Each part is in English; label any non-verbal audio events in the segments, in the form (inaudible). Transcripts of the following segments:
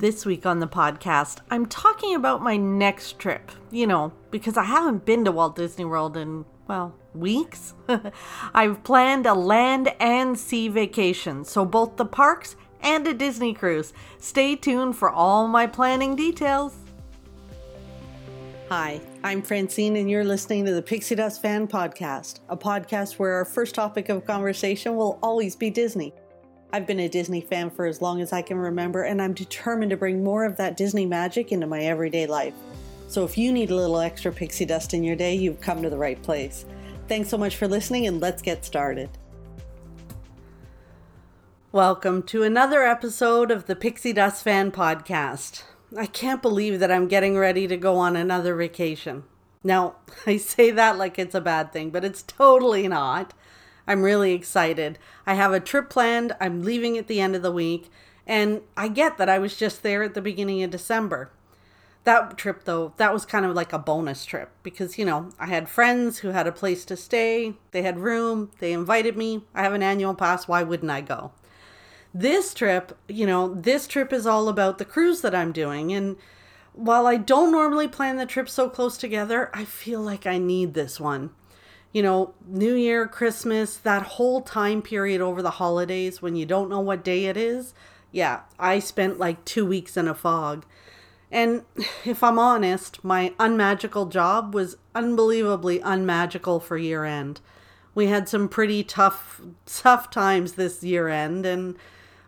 This week on the podcast, I'm talking about my next trip, you know, because I haven't been to Walt Disney World in, well, weeks. (laughs) I've planned a land and sea vacation, so both the parks and a Disney cruise. Stay tuned for all my planning details. Hi, I'm Francine, and you're listening to the Pixie Dust Fan Podcast, a podcast where our first topic of conversation will always be Disney. I've been a Disney fan for as long as I can remember, and I'm determined to bring more of that Disney magic into my everyday life. So if you need a little extra pixie dust in your day, you've come to the right place. Thanks so much for listening, and let's get started. Welcome to another episode of the Pixie Dust Fan Podcast. I can't believe that I'm getting ready to go on another vacation. Now, (laughs) I say that like it's a bad thing, but it's totally not. I'm really excited. I have a trip planned. I'm leaving at the end of the week. And I get that I was just there at the beginning of December. That trip, though, that was kind of like a bonus trip because, you know, I had friends who had a place to stay. They had room. They invited me. I have an annual pass. Why wouldn't I go? This trip, you know, this trip is all about the cruise that I'm doing. And while I don't normally plan the trip so close together, I feel like I need this one you know, New Year, Christmas, that whole time period over the holidays when you don't know what day it is. Yeah, I spent like two weeks in a fog. And (sighs) if I'm honest, my unmagical job was unbelievably unmagical for year end. We had some pretty tough, tough times this year end, and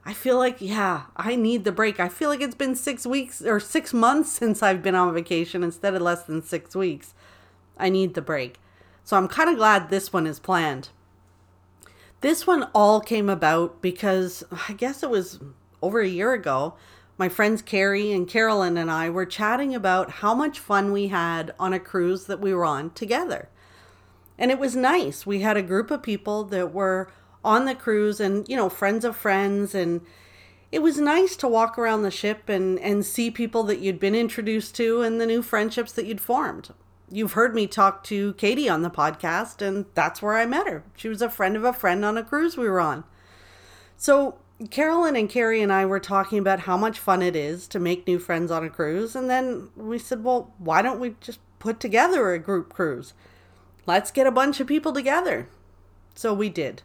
I feel like, yeah, I need the break. I feel like it's been six weeks or six months (laughs) since I've been on vacation instead of less than six weeks. I need the break. So I'm kind of glad this one is planned. This one all came about because I guess it was over a year ago. My friends Carrie and Carolyn and I were chatting about how much fun we had on a cruise that we were on together. And it was nice. We had a group of people that were on the cruise and, you know, friends of friends. And it was nice to walk around the ship and, and see people that you'd been introduced to and the new friendships that you'd formed you've heard me talk to Katie on the podcast, and that's where I met her. She was a friend of a friend on a cruise we were on. So, Carolyn and Carrie and I were talking about how much fun it is to make new friends on a cruise, and then we said, well, why don't we just put together a group cruise? Let's get a bunch of people together. So we did.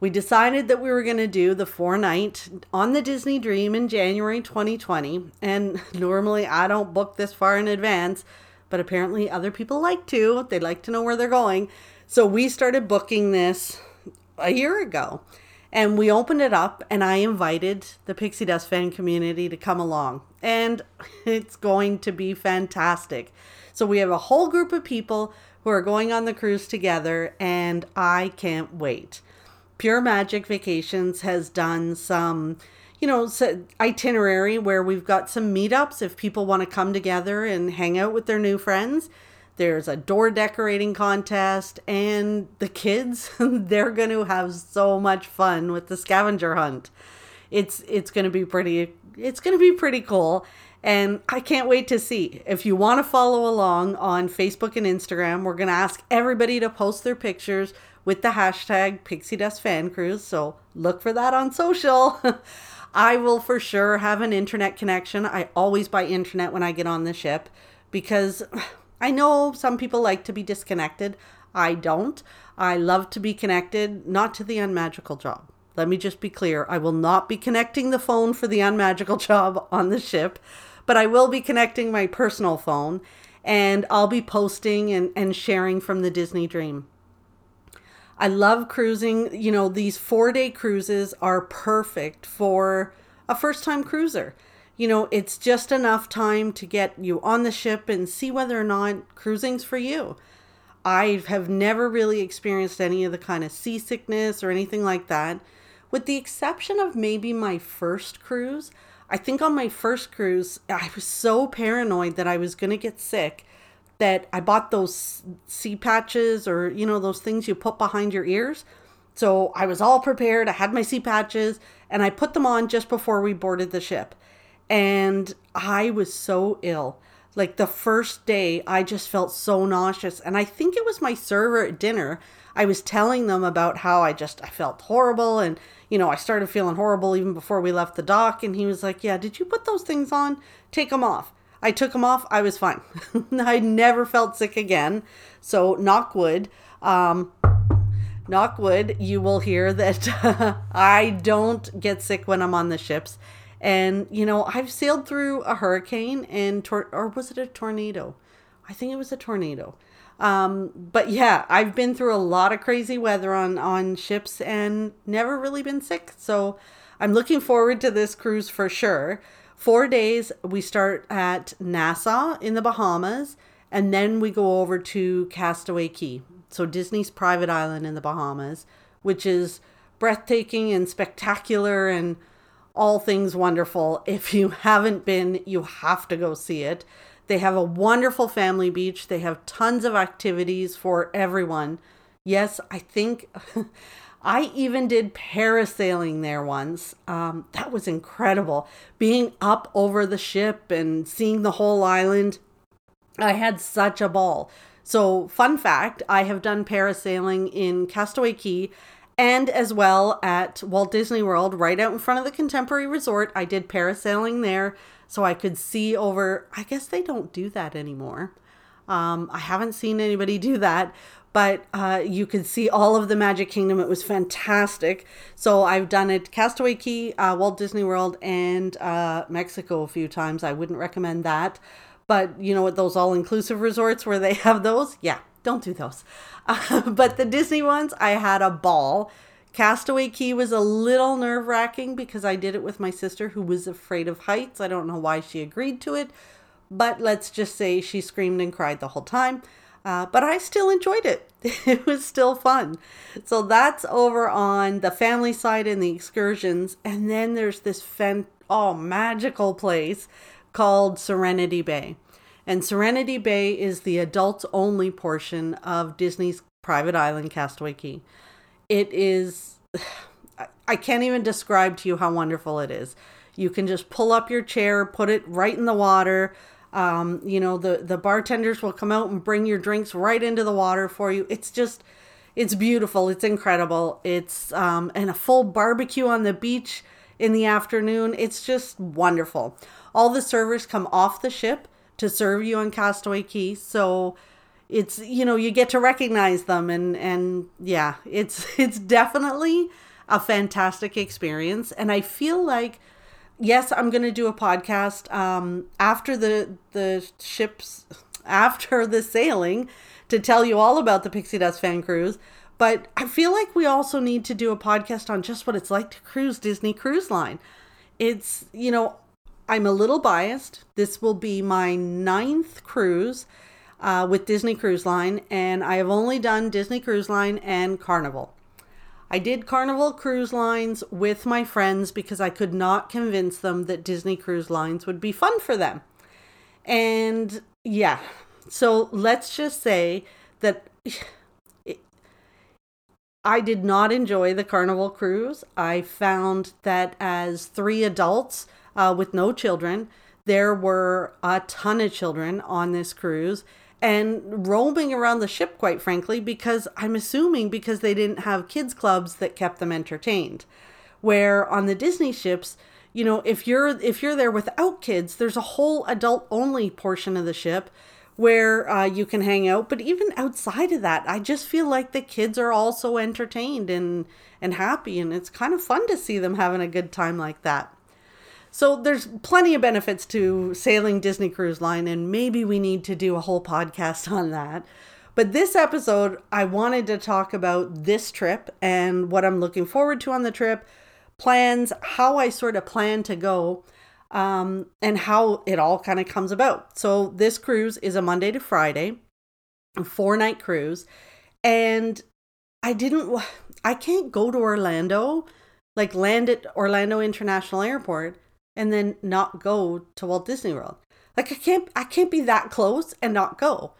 We decided that we were going to do the four night on the Disney Dream in January 2020. And normally I don't book this far in advance, but apparently other people like to. They like to know where they're going. So we started booking this a year ago. And we opened it up, and I invited the Pixie Dust fan community to come along. And (laughs) it's going to be fantastic. So we have a whole group of people who are going on the cruise together, and I can't wait. Pure Magic Vacations has done some you know, itinerary where we've got some meetups if people want to come together and hang out with their new friends. There's a door decorating contest, and the kids, (laughs) they're going to have so much fun with the scavenger hunt. It's it's going to be pretty it's going to be pretty cool. And I can't wait to see. If you want to follow along on Facebook and Instagram, we're going to ask everybody to post their pictures with the hashtag Pixie Dust Fan Cruise. So look for that on social. (laughs) I will for sure have an internet connection. I always buy internet when I get on the ship because (sighs) I know some people like to be disconnected. I don't. I love to be connected, not to the unmagical job. Let me just be clear. I will not be connecting the phone for the unmagical (laughs) job on the ship, but I will be connecting my personal phone and I'll be posting and, and sharing from the Disney Dream. I love cruising. You know, these four day cruises are perfect for a first time cruiser. You know, it's just enough time to get you on the ship and see whether or not cruising's for you. I have never really experienced any of the kind of seasickness or anything like that, with the exception of maybe my first cruise. I think on my first cruise, I was so paranoid that I was going to get sick that I bought those sea patches or, you know, those things you put behind your ears. So I was all prepared. I had my sea patches and I put them on just before we boarded the ship. And I was so ill. Like the first day, I just felt so nauseous. And I think it was my server at dinner. I was telling them about how I just I felt horrible and you know, I started feeling horrible even before we left the dock and he was like, "Yeah, did you put those things on? Take them off." I took them off. I was fine. (laughs) I never felt sick again. So, knock wood. Um, knock wood, you will hear that (laughs) I don't get sick when I'm on the ships. And, you know, I've sailed through a hurricane and, tor- or was it a tornado? I think it was a tornado. Um, but yeah, I've been through a lot of crazy weather on, on ships and never really been sick. So I'm looking forward to this cruise for sure. Four days, we start at Nassau in the Bahamas, and then we go over to Castaway Cay, So Disney's private island in the Bahamas, which is breathtaking and spectacular and all things wonderful. (laughs) If you haven't been, you have to go see it. They have a wonderful family beach. They have tons of activities for everyone. Yes, I think (laughs) I even did parasailing there once. Um, that was incredible. Being up over the ship and seeing the whole island. I had such a ball. So, fun fact I have done parasailing in Castaway Cay and as well at Walt Disney World, right out in front of the Contemporary Resort. I did parasailing there so I could see over. I guess they don't do that anymore. Um, I haven't seen anybody do that, but uh, you could see all of the Magic Kingdom. It was fantastic. So I've done it Castaway Cay, uh, Walt Disney World, and uh, Mexico a few times. I wouldn't recommend that. But you know what, those all inclusive resorts where they have those, yeah, don't do those. (laughs) But the Disney ones, I had a ball. Castaway Cay was a little nerve wracking because I did it with my sister who was afraid of heights. I don't know why she agreed to it, but let's just say she screamed and cried the whole time. Uh, but I still enjoyed it. (laughs) it was still fun. So that's over on the family side and the excursions. And then there's this oh, magical place called Serenity Bay. And Serenity Bay is the adults only portion of Disney's private island, Castaway Cay. It is, (sighs) I can't even describe to you how wonderful it is. You can just pull up your chair, put it right in the water. Um, you know, the, the bartenders will come out and bring your drinks right into the water for you. It's just, it's beautiful. It's incredible. It's, um, and a full barbecue on the beach in the afternoon. It's just wonderful. All the servers come off the ship to serve you on Castaway Cay. So it's you know you get to recognize them and and yeah it's (laughs) it's definitely a fantastic experience and i feel like yes i'm going to do a podcast um after the the ships after the sailing to tell you all about the pixie dust fan cruise. But i feel like we also need to do a podcast on just what it's like to cruise disney cruise line. It's you know i'm a little biased. This will be my ninth cruise uh, with Disney Cruise Line, and I have only done Disney Cruise Line and Carnival. I did Carnival Cruise Lines with my friends because I could not convince them that Disney Cruise Lines would be fun for them. And yeah, so let's just say that (sighs) I did not enjoy the Carnival cruise. I found that as three adults uh, with no children, there were a ton of children on this cruise and roaming around the ship, quite frankly, because I'm assuming because they didn't have kids' clubs that kept them entertained. Where on the Disney ships, you know, if you're if you're there without kids, there's a whole adult only portion of the ship where uh, you can hang out. But even outside of that, I just feel like the kids are also entertained and and happy, and it's kind of fun to see them having a good time like that. So there's plenty of benefits to sailing Disney Cruise Line, and maybe we need to do a whole podcast on that. But this episode, I wanted to talk about this trip and what I'm looking forward to on the trip, plans, how I sort of plan to go, um, and how it all kind of comes about. So this cruise is a Monday to Friday, a four night cruise, and I didn't, I can't go to Orlando, like land at Orlando International Airport and then not go to Walt Disney World. Like I can't I can't be that close and not go.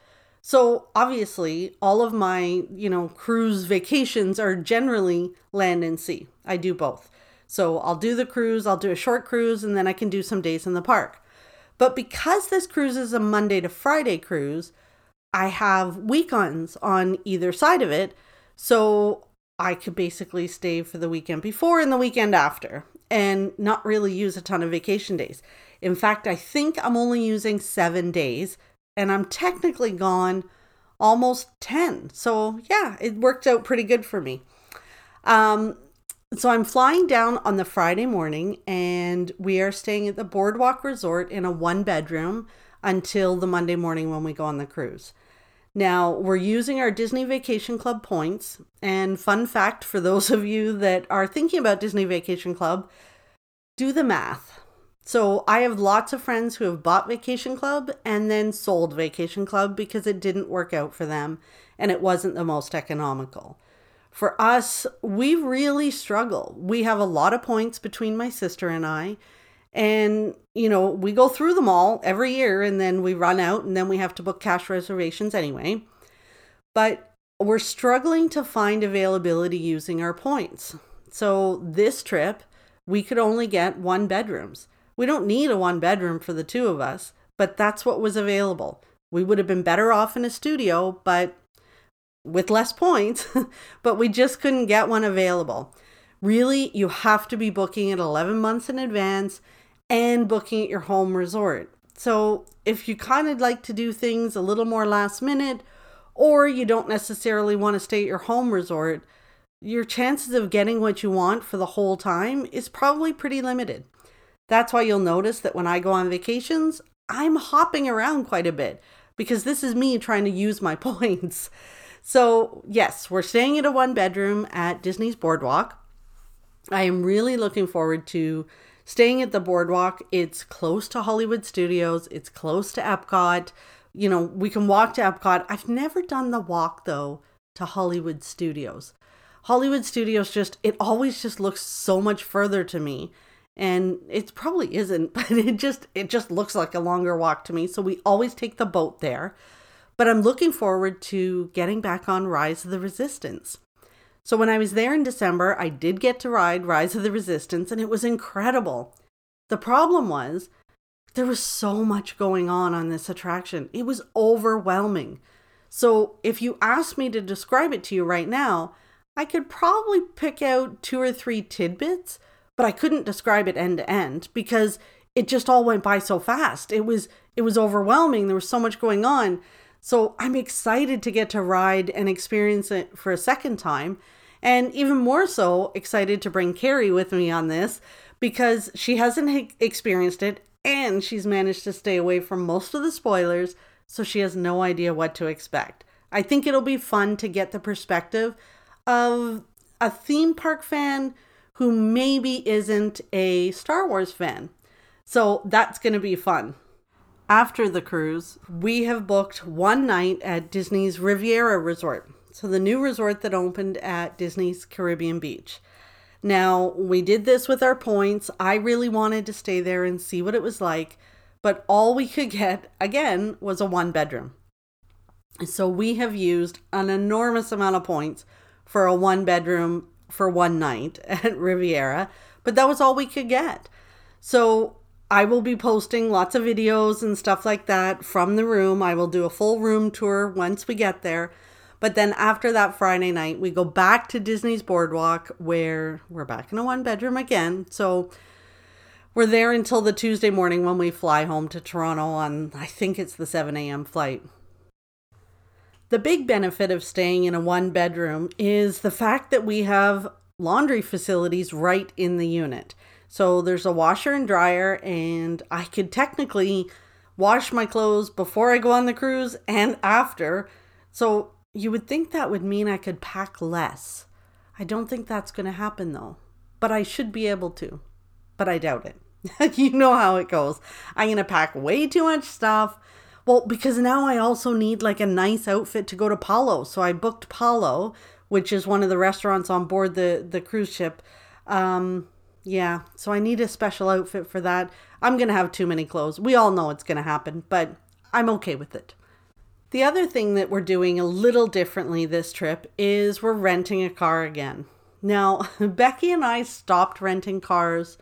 So obviously, all of my, you know, cruise vacations are generally land and sea. I do both. So I'll do the cruise, I'll do a short cruise and then I can do some days in the park. But because this cruise is a Monday to Friday cruise, I have weekends on either side of it. So I could basically stay for the weekend before and the weekend after and not really use a ton of vacation days. In fact, I think I'm only using seven days and I'm technically gone almost 10. So, yeah, it worked out pretty good for me. Um, so, I'm flying down on the Friday morning and we are staying at the Boardwalk Resort in a one bedroom until the Monday morning when we go on the cruise. Now, we're using our Disney Vacation Club points. And fun fact for those of you that are thinking about Disney Vacation Club, do the math. So, I have lots of friends who have bought Vacation Club and then sold Vacation Club because it didn't work out for them and it wasn't the most economical. For us, we really struggle. We have a lot of points between my sister and I, and, you know, we go through them all every year and then we run out and then we have to book cash reservations anyway. But we're struggling to find availability using our points. So this trip, we could only get one bedrooms. We don't need a one bedroom for the two of us, but that's what was available. We would have been better off in a studio, but with less points, (laughs) but we just couldn't get one available. Really, you have to be booking it 11 months in advance and booking at your home resort. So, if you kind of like to do things a little more last minute, or you don't necessarily want to stay at your home resort, your chances of getting what you want for the whole time is probably pretty limited. That's why you'll notice that when I go on vacations, I'm hopping around quite a bit because this is me trying to use my (laughs) points. So, yes, we're staying at a one bedroom at Disney's Boardwalk. I am really looking forward to staying at the boardwalk. It's close to Hollywood Studios, it's close to Epcot. You know, we can walk to Epcot. I've never done the walk though to Hollywood Studios. Hollywood Studios just, it always just looks so much further to me. And it probably isn't, (laughs) but it just it just looks like a longer walk to me. So we always take the boat there. But I'm looking forward to getting back on Rise of the Resistance. So when I was there in December, I did get to ride Rise of the Resistance and it was incredible. The problem was there was so much going on on this attraction. It was overwhelming. So if you asked me to describe it to you right now, I could probably pick out two or three tidbits, but I couldn't describe it end to end because it just all went by so fast. It was it was overwhelming. There was so much going on. So I'm excited to get to ride and experience it for a second time. And even more so excited to bring Carrie with me on this because she hasn't experienced it and she's managed to stay away from most of the spoilers, so she has no idea what to expect. I think it'll be fun to get the perspective of a theme park fan who maybe isn't a Star Wars fan. So that's going to be fun. After the cruise, we have booked one night at Disney's Riviera Resort. So, the new resort that opened at Disney's Caribbean Beach. Now, we did this with our points. I really wanted to stay there and see what it was like, but all we could get, again, was a one bedroom. So, we have used an enormous amount of points for a one bedroom for one night (laughs) at Riviera, but that was all we could get. So, I will be posting lots of videos and stuff like that from the room. I will do a full room tour once we get there. But then after that Friday night, we go back to Disney's Boardwalk where we're back in a one bedroom again. So we're there until the Tuesday morning when we fly home to Toronto on, I think it's the 7 a.m. flight. The big benefit of staying in a one bedroom is the fact that we have laundry facilities right in the unit. So there's a washer and dryer, and I could technically wash my clothes before I go on the cruise and after. So you would think that would mean I could pack less. I don't think that's going to happen though, but I should be able to, but I doubt it. (laughs) you know how it goes. I'm going to pack way too much stuff. Well, because now I also need like a nice outfit to go to Palo. So I booked Palo, which is one of the restaurants on board the, the cruise ship. Um, yeah, so I need a special outfit for that. I'm going to have too many clothes. We all know it's going to happen, but I'm okay with it. The other thing that we're doing a little differently this trip is we're renting a car again. Now, (laughs) Becky and I stopped renting cars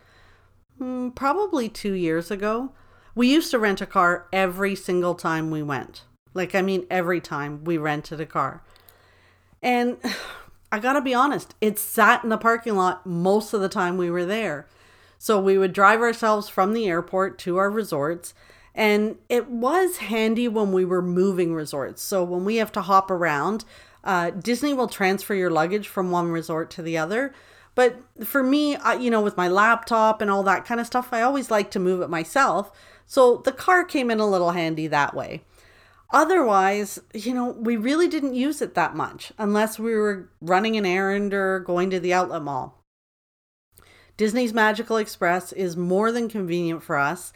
hmm, probably two years ago. We used to rent a car every single time we went. Like, I mean, every time we rented a car. And (sighs) I gotta be honest, it sat in the parking lot most of the time we were there. So we would drive ourselves from the airport to our resorts. And it was handy when we were moving resorts. So when we have to hop around, uh, Disney will transfer your luggage from one resort to the other. But for me, I, you know, with my laptop and all that kind of stuff, I always like to move it myself. So the car came in a little handy that way. Otherwise, you know, we really didn't use it that much unless we were running an errand or going to the outlet mall. Disney's Magical Express is more than convenient for us.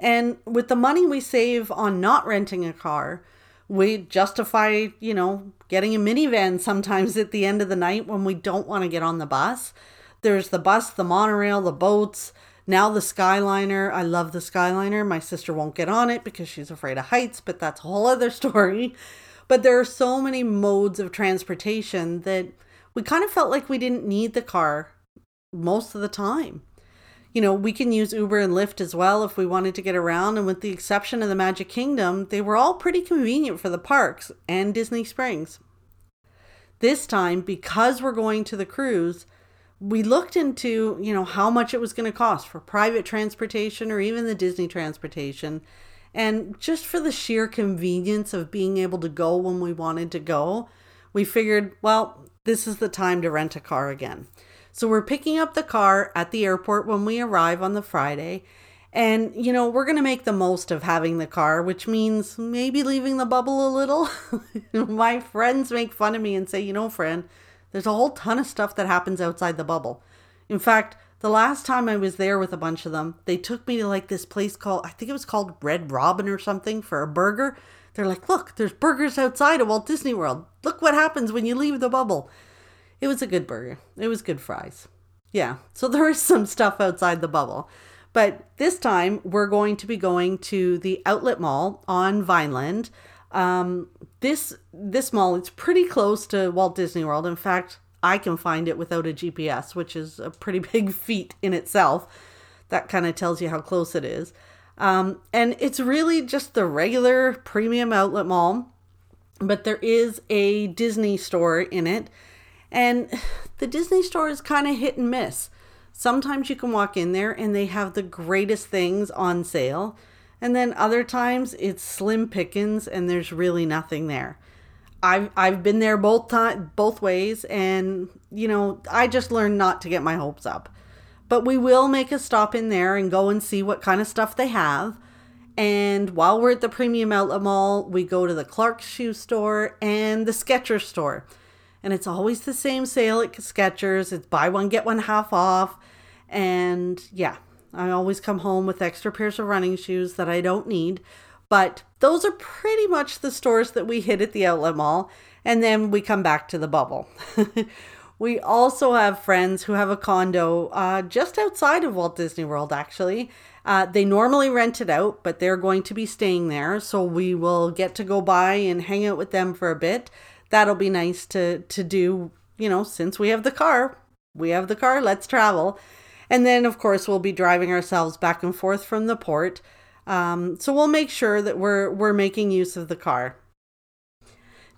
And with the money we save on not renting a car, we justify, you know, getting a minivan sometimes at the end of the night when we don't want to get on the bus. There's the bus, the monorail, the boats, now the Skyliner. I love the Skyliner. My sister won't get on it because she's afraid of heights, but that's a whole other (laughs) story. But there are so many modes of transportation that we kind of felt like we didn't need the car most of the time you know, we can use Uber and Lyft as well if we wanted to get around. And with the exception of the Magic Kingdom, they were all pretty convenient for the parks and Disney Springs. This time, because we're going to the cruise, we looked into, you know, how much it was going to cost for private transportation or even the Disney transportation. And just for the sheer convenience of being able to go when we wanted to go, we figured, well, this is the time to rent a car again. So we're picking up the car at the airport when we arrive on the Friday. And, you know, we're going to make the most of having the car, which means maybe leaving the bubble a little. (laughs) My friends make fun of me and say, you know, friend, there's a whole ton of stuff that happens outside the bubble. In fact, the last time I was there with a bunch of them, they took me to like this place called, I think it was called Red Robin or something for a burger. They're like, look, there's burgers outside of Walt Disney World. Look what happens when you leave the bubble. It was a good burger. It was good fries. Yeah, so (laughs) there is some stuff outside the bubble. But this time we're going to be going to the outlet mall on Vineland. Um, this this mall it's pretty close to Walt Disney World. In fact, I can find it without a GPS, which is a pretty (laughs) big feat in itself. That kind of tells you how close it is. Um, and it's really just the regular premium outlet mall, but there is a Disney store in it and the Disney store is kind of hit and miss. Sometimes you can walk in there and they have the greatest things on sale. And then other times it's slim pickings and there's really nothing there. I've I've been there both time both ways and you know, I just learned not to get my hopes up. But we will make a stop in there and go and see what kind of stuff they have. And while we're at the Premium Outlet Mall, we go to the Clark's shoe store and the Skechers store and it's always the same sale at Skechers. It's buy one get one half off, and yeah, I always come home with extra pairs of running shoes that I don't need. But those are pretty much the stores that we hit at the outlet mall, and then we come back to the bubble. (laughs) we also have friends who have a condo uh, just outside of Walt Disney World, actually. Uh, they normally rent it out, but they're going to be staying there, so we will get to go by and hang out with them for a bit that'll be nice to to do you know since we have the car we have the car let's travel. And then of course we'll be driving ourselves back and forth from the port. Um, so we'll make sure that we're we're making use of the car.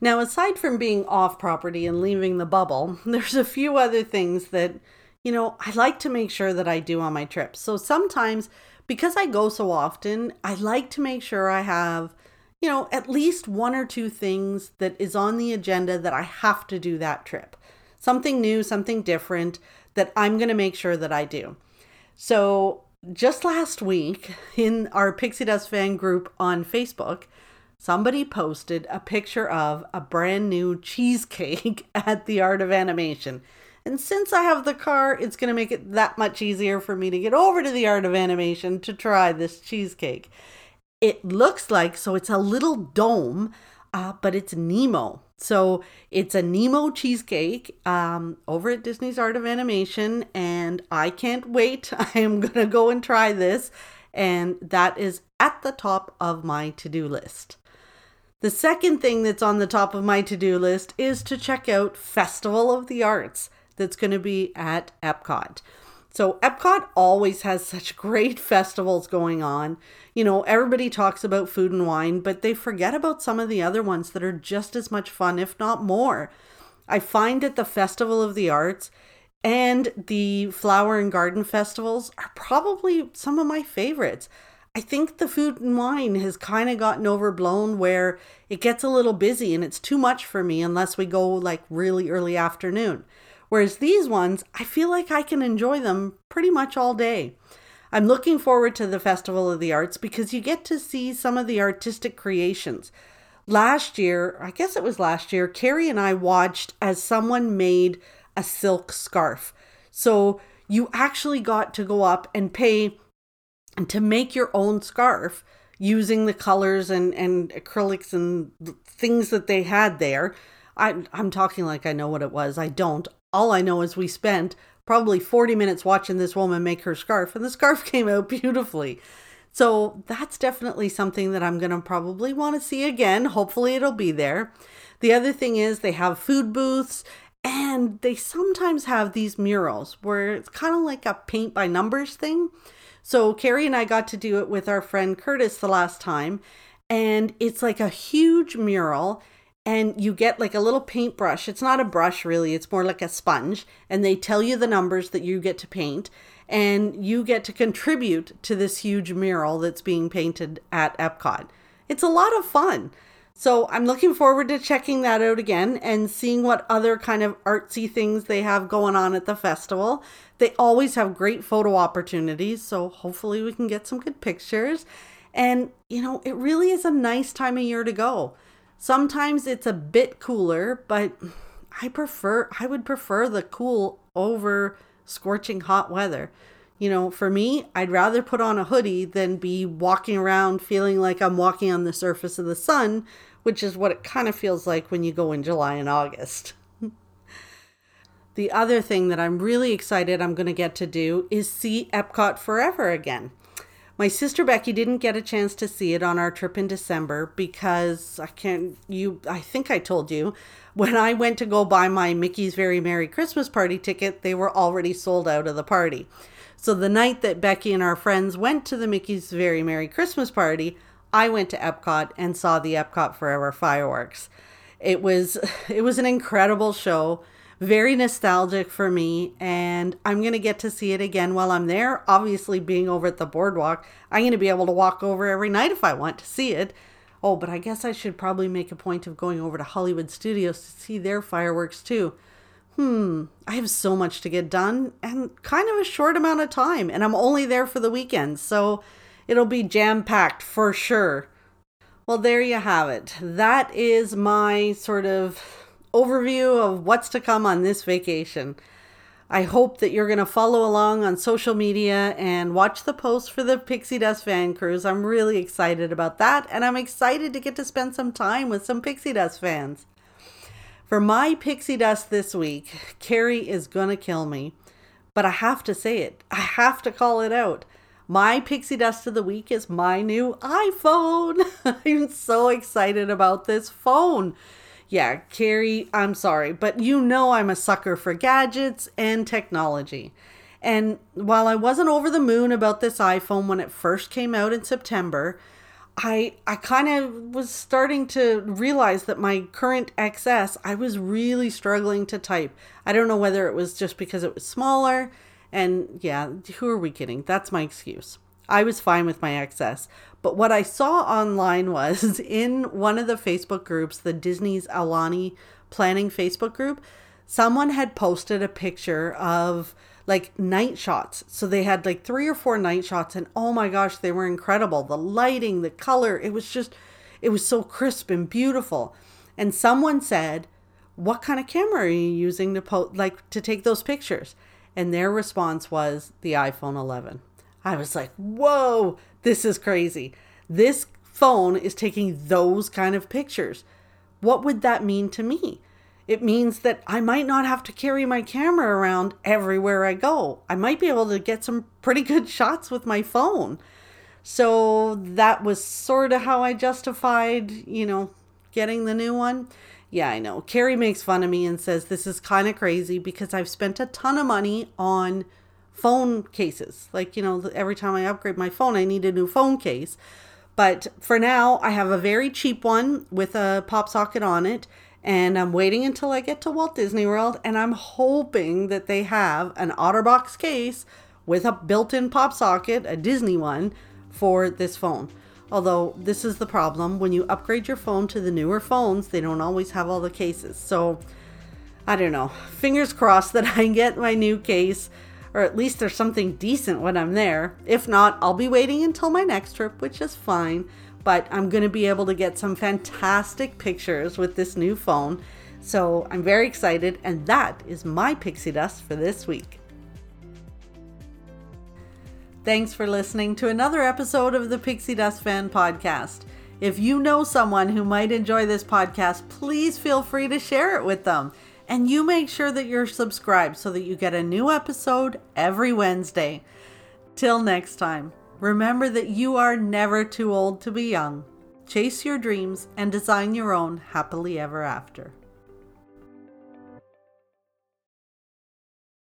Now aside from being off property and leaving the bubble (laughs) there's a few other things that you know i like to make sure that i do on my trips so sometimes because i go so often i like to make sure i have you know, at least one or two things that is on the agenda that I have to do that trip. Something new, something different that I'm going to make sure that I do. So, just last week (laughs) in our Pixie Dust fan group on Facebook, somebody posted a picture of a brand new cheesecake (laughs) at the Art of Animation. And since I have the car, it's going to make it that much easier for me to get over to the Art of Animation to try this cheesecake it looks like so it's a little dome uh, but it's nemo. So it's a nemo cheesecake um, over at disney's art of animation and i can't wait. (laughs) I am gonna go and try this and that is at the top of my to-do list. The second thing that's on the top of my to-do list is to check out festival of the arts that's going to be at epcot so Epcot always has such great (laughs) festivals going on. You know, everybody talks about food and wine, but they forget about some of the other ones that are just as much fun, if not more. I find that the Festival of the Arts and the Flower and Garden Festivals are probably some of my favorites. I think the food and wine has kind of gotten overblown where it gets a little busy and it's too much for me unless we go like really early afternoon. Whereas these ones, I feel like I can enjoy them pretty much all day. I'm looking forward to the Festival of the Arts because you get to see some of the artistic creations. Last year, I guess it was last year, Carrie and I watched as someone made a silk scarf. So you actually got to go up and pay to make your own scarf using the colors and, and acrylics and things that they had there. I, I'm talking like I know what it was. I don't. All I know is we spent probably 40 minutes watching this woman make her scarf, and the scarf (laughs) came out beautifully. So that's definitely something that I'm going to probably want to see again. Hopefully, it'll be there. The other thing is they have food booths and they sometimes have these murals where it's kind of like a paint by numbers thing. So Carrie and I got to do it with our friend Curtis the last time. And it's like a huge mural and you get like a little paintbrush. It's not a brush really, it's more like a sponge. And they tell you the numbers that you get to paint. And you get to contribute to this huge mural that's being painted at Epcot. It's a lot of fun. So I'm looking forward to checking that out again and seeing what other kind of artsy things they have going on at the festival. They always have great photo opportunities, so hopefully we can get some good pictures. And, you know, it really is a nice time of year to go. Sometimes it's a bit cooler, but I prefer, I would prefer the cool over scorching hot weather. You know, for me, I'd rather put on a hoodie than be walking around feeling like I'm walking on the surface of the sun, which is what it kind of feels like when you go in July and August. (laughs) The other thing that I'm really excited I'm going to get to do is see Epcot Forever again. My sister Becky didn't get a chance to see it on our trip in December because I can't you I think I told you when I went to go buy my Mickey's Very Merry Christmas Party ticket, they were already sold out of the party. So the night that Becky and our friends went to the Mickey's Very Merry Christmas Party, I went to Epcot and saw the Epcot Forever fireworks. It was (laughs) it was an incredible show very nostalgic for me and i'm going to get to see it again while i'm there. Obviously being over at the boardwalk i'm going to be able to walk over every night if i want to see it. Oh but i guess i should probably make a point of going over to hollywood studios to see their fireworks too. Hmm i have so much to get done and kind of a short amount of time and i'm only there for the weekend so it'll be jam packed for sure. Well there you have it. That is my sort of overview of what's to come on this vacation. I hope that you're going to follow along on social media and watch the post for the Pixie Dust Fan Cruise. I'm really excited about that, and I'm excited to get to spend some time with some Pixie Dust fans. For my Pixie Dust this week, Carrie is going to kill me, but I have to say it. I have to call it out. My Pixie Dust of the week is my new iPhone. (laughs) I'm so excited about this phone yeah, Carrie, I'm sorry, but you know I'm a sucker for gadgets and technology. And while I wasn't over the moon about this iPhone when it first came out in September, I I kind of was starting to realize that my current XS, I was really struggling to type. I don't know whether it was just because it was smaller and yeah, who are we kidding? That's my excuse. I was fine with my XS. But what I saw online (laughs) was in one of the Facebook groups, the Disney's Alani Planning Facebook group, someone had posted a picture of like night shots. So they had like three or four night shots, and oh my gosh, they were incredible. The lighting, the color, it was just, it was so crisp and beautiful. And someone said, What kind of camera are you using to post, like to take those pictures? And their response was the iPhone 11. I was like, whoa, this is crazy. This phone is taking those kind of pictures. What would that mean to me? It means that I might not have to carry my camera around everywhere I go. I might be able to get some pretty good (laughs) shots with my phone. So that was sort of how I justified, you know, getting the new one. Yeah, I know. Carrie makes fun of me and says this is kind of crazy because I've spent a ton of money on phone cases. Like, you know, every time I upgrade my phone, I need a new phone case. But for now, I have a very cheap one with a pop socket on it. And I'm waiting until I get to Walt Disney World and I'm hoping that they have an OtterBox case with a built in pop socket, a Disney one, for this phone. Although, this is the problem when you upgrade your phone to the newer phones, they don't always have all the cases. So, I don't know. Fingers crossed that (laughs) I get my new case, or at least there's something decent when I'm there. If not, I'll be waiting until my next trip, which is fine. But I'm going to be able to get some fantastic pictures with this new phone. So I'm very excited, and that is my pixie dust for this week. Thanks for listening to another episode of the Pixie Dust Fan Podcast. If you know someone who might enjoy this podcast, please feel free to share it with them. And you make sure that you're subscribed so that you get a new episode every Wednesday. Till next time, remember that you are never too old to be young. Chase your dreams and design your own happily ever after.